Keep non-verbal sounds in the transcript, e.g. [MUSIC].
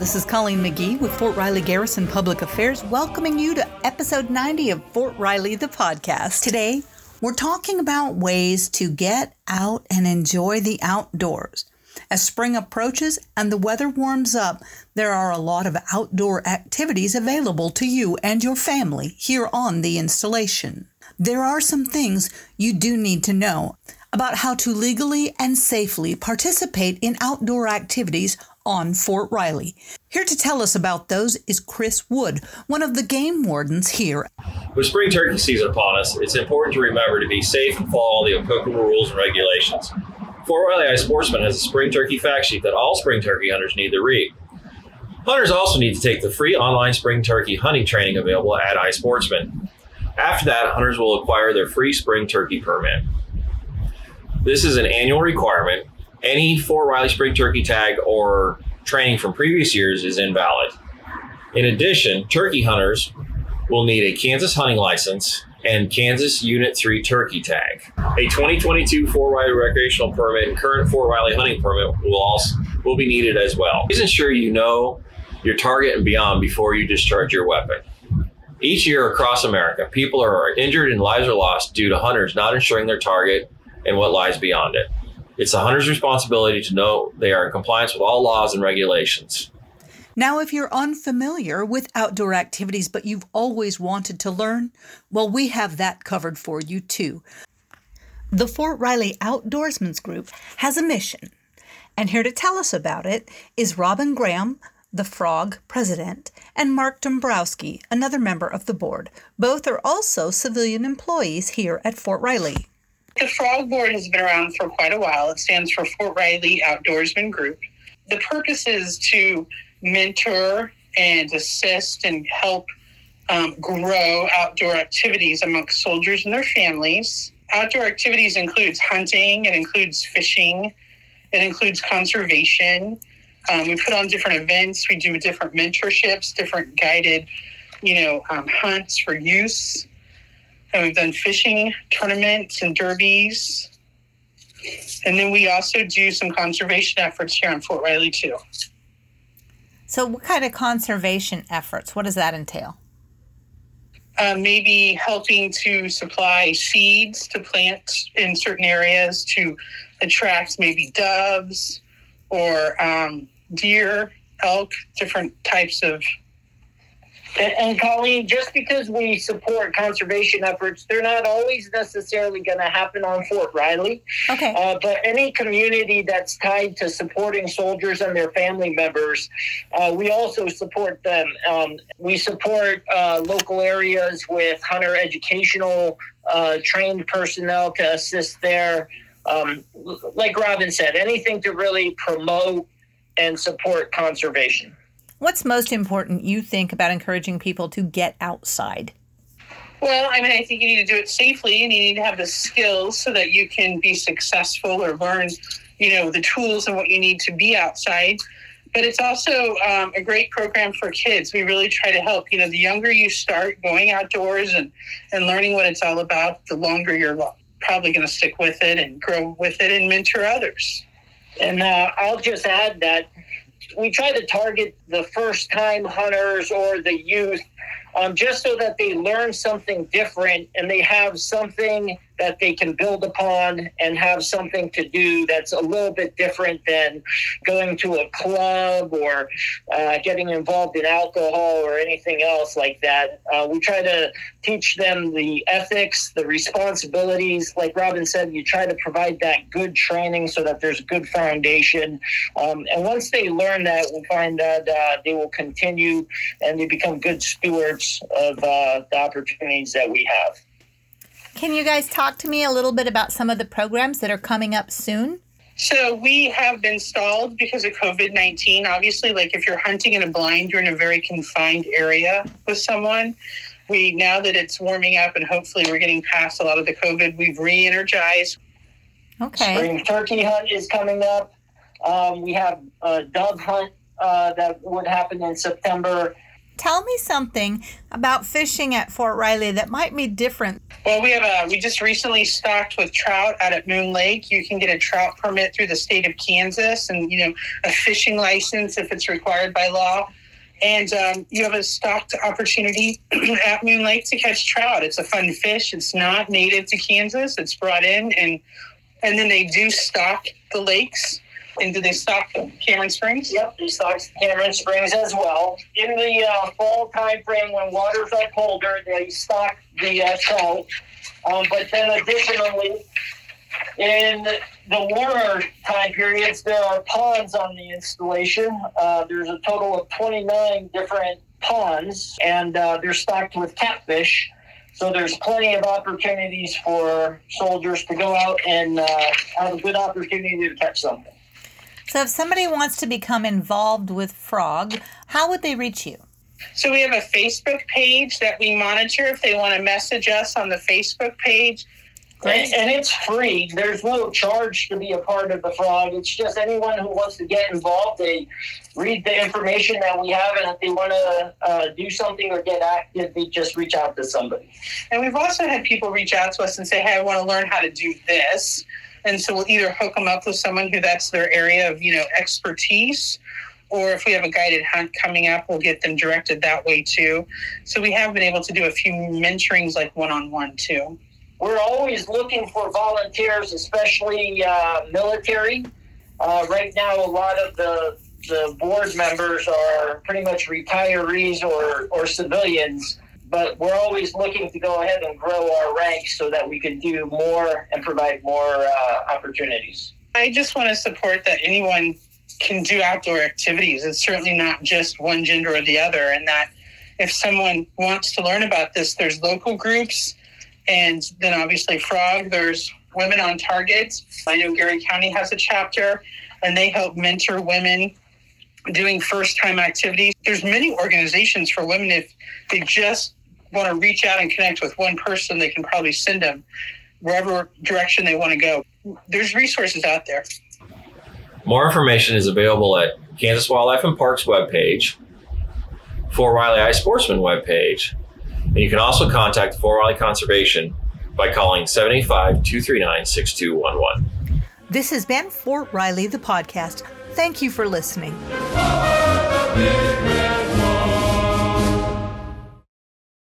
this is Colleen McGee with Fort Riley Garrison Public Affairs, welcoming you to episode 90 of Fort Riley, the podcast. Today, we're talking about ways to get out and enjoy the outdoors. As spring approaches and the weather warms up, there are a lot of outdoor activities available to you and your family here on the installation. There are some things you do need to know about how to legally and safely participate in outdoor activities on Fort Riley. Here to tell us about those is Chris Wood, one of the game wardens here. With spring turkey season upon us, it's important to remember to be safe and follow all the applicable rules and regulations. Fort Riley iSportsman has a spring turkey fact sheet that all spring turkey hunters need to read. Hunters also need to take the free online spring turkey hunting training available at iSportsman. After that, hunters will acquire their free spring turkey permit. This is an annual requirement any Fort Riley spring turkey tag or training from previous years is invalid. In addition, turkey hunters will need a Kansas hunting license and Kansas Unit 3 turkey tag. A 2022 Fort Riley recreational permit and current Fort Riley hunting permit will also will be needed as well. Please ensure you know your target and beyond before you discharge your weapon. Each year across America, people are injured and lives are lost due to hunters not ensuring their target and what lies beyond it. It's the hunter's responsibility to know they are in compliance with all laws and regulations. Now, if you're unfamiliar with outdoor activities but you've always wanted to learn, well, we have that covered for you too. The Fort Riley Outdoorsman's Group has a mission, and here to tell us about it is Robin Graham, the Frog president, and Mark Dombrowski, another member of the board. Both are also civilian employees here at Fort Riley. The Frog Board has been around for quite a while. It stands for Fort Riley Outdoorsman Group. The purpose is to mentor and assist and help um, grow outdoor activities amongst soldiers and their families. Outdoor activities includes hunting, it includes fishing, it includes conservation. Um, we put on different events. We do different mentorships, different guided, you know, um, hunts for use. And we've done fishing tournaments and derbies. And then we also do some conservation efforts here in Fort Riley too. So, what kind of conservation efforts? What does that entail? Uh, maybe helping to supply seeds to plant in certain areas to attract maybe doves or um, deer, elk, different types of and, and Colleen, just because we support conservation efforts, they're not always necessarily going to happen on Fort Riley. Okay. Uh, but any community that's tied to supporting soldiers and their family members, uh, we also support them. Um, we support uh, local areas with hunter educational uh, trained personnel to assist there. Um, like Robin said, anything to really promote and support conservation. What's most important you think about encouraging people to get outside? Well, I mean, I think you need to do it safely and you need to have the skills so that you can be successful or learn, you know, the tools and what you need to be outside. But it's also um, a great program for kids. We really try to help. You know, the younger you start going outdoors and, and learning what it's all about, the longer you're probably going to stick with it and grow with it and mentor others. And uh, I'll just add that we try to target the first time hunters or the youth um, just so that they learn something different and they have something that they can build upon and have something to do that's a little bit different than going to a club or uh, getting involved in alcohol or anything else like that. Uh, we try to teach them the ethics, the responsibilities. Like Robin said, you try to provide that good training so that there's a good foundation. Um, and once they learn that, we find that uh, they will continue and they become good stewards of uh, the opportunities that we have. Can you guys talk to me a little bit about some of the programs that are coming up soon? So we have been stalled because of COVID nineteen. Obviously, like if you're hunting in a blind, you're in a very confined area with someone. We now that it's warming up and hopefully we're getting past a lot of the COVID, we've re-energized. Okay. Spring turkey hunt is coming up. Um, we have a dove hunt uh, that would happen in September. Tell me something about fishing at Fort Riley that might be different. Well, we have a we just recently stocked with trout out at Moon Lake. You can get a trout permit through the state of Kansas, and you know a fishing license if it's required by law. And um, you have a stocked opportunity [CLEARS THROAT] at Moon Lake to catch trout. It's a fun fish. It's not native to Kansas. It's brought in, and and then they do stock the lakes and do they stock Cameron Springs? Yep, they stock Cameron Springs as well. In the uh, fall time frame when waters are colder, they stock the uh. Um, but then additionally, in the warmer time periods, there are ponds on the installation. Uh, there's a total of 29 different ponds, and uh, they're stocked with catfish. So there's plenty of opportunities for soldiers to go out and uh, have a good opportunity to catch something. So, if somebody wants to become involved with Frog, how would they reach you? So, we have a Facebook page that we monitor. If they want to message us on the Facebook page, and, and, it's free. There's no charge to be a part of the frog. It's just anyone who wants to get involved. They read the information that we have, and if they want to uh, do something or get active, they just reach out to somebody. And we've also had people reach out to us and say, "Hey, I want to learn how to do this." And so we'll either hook them up with someone who that's their area of, you know, expertise, or if we have a guided hunt coming up, we'll get them directed that way too. So we have been able to do a few mentorings like one on one too. We're always looking for volunteers, especially uh, military. Uh, right now, a lot of the the board members are pretty much retirees or, or civilians but we're always looking to go ahead and grow our ranks so that we can do more and provide more uh, opportunities. I just want to support that anyone can do outdoor activities. It's certainly not just one gender or the other, and that if someone wants to learn about this, there's local groups, and then obviously Frog. There's Women on Target. I know Geary County has a chapter, and they help mentor women doing first time activities. There's many organizations for women if they just want to reach out and connect with one person, they can probably send them wherever direction they want to go. There's resources out there. More information is available at Kansas Wildlife and Parks webpage, Fort Riley iSportsman webpage, and you can also contact Fort Riley Conservation by calling 785 239 6211. This has been Fort Riley, the podcast. Thank you for listening.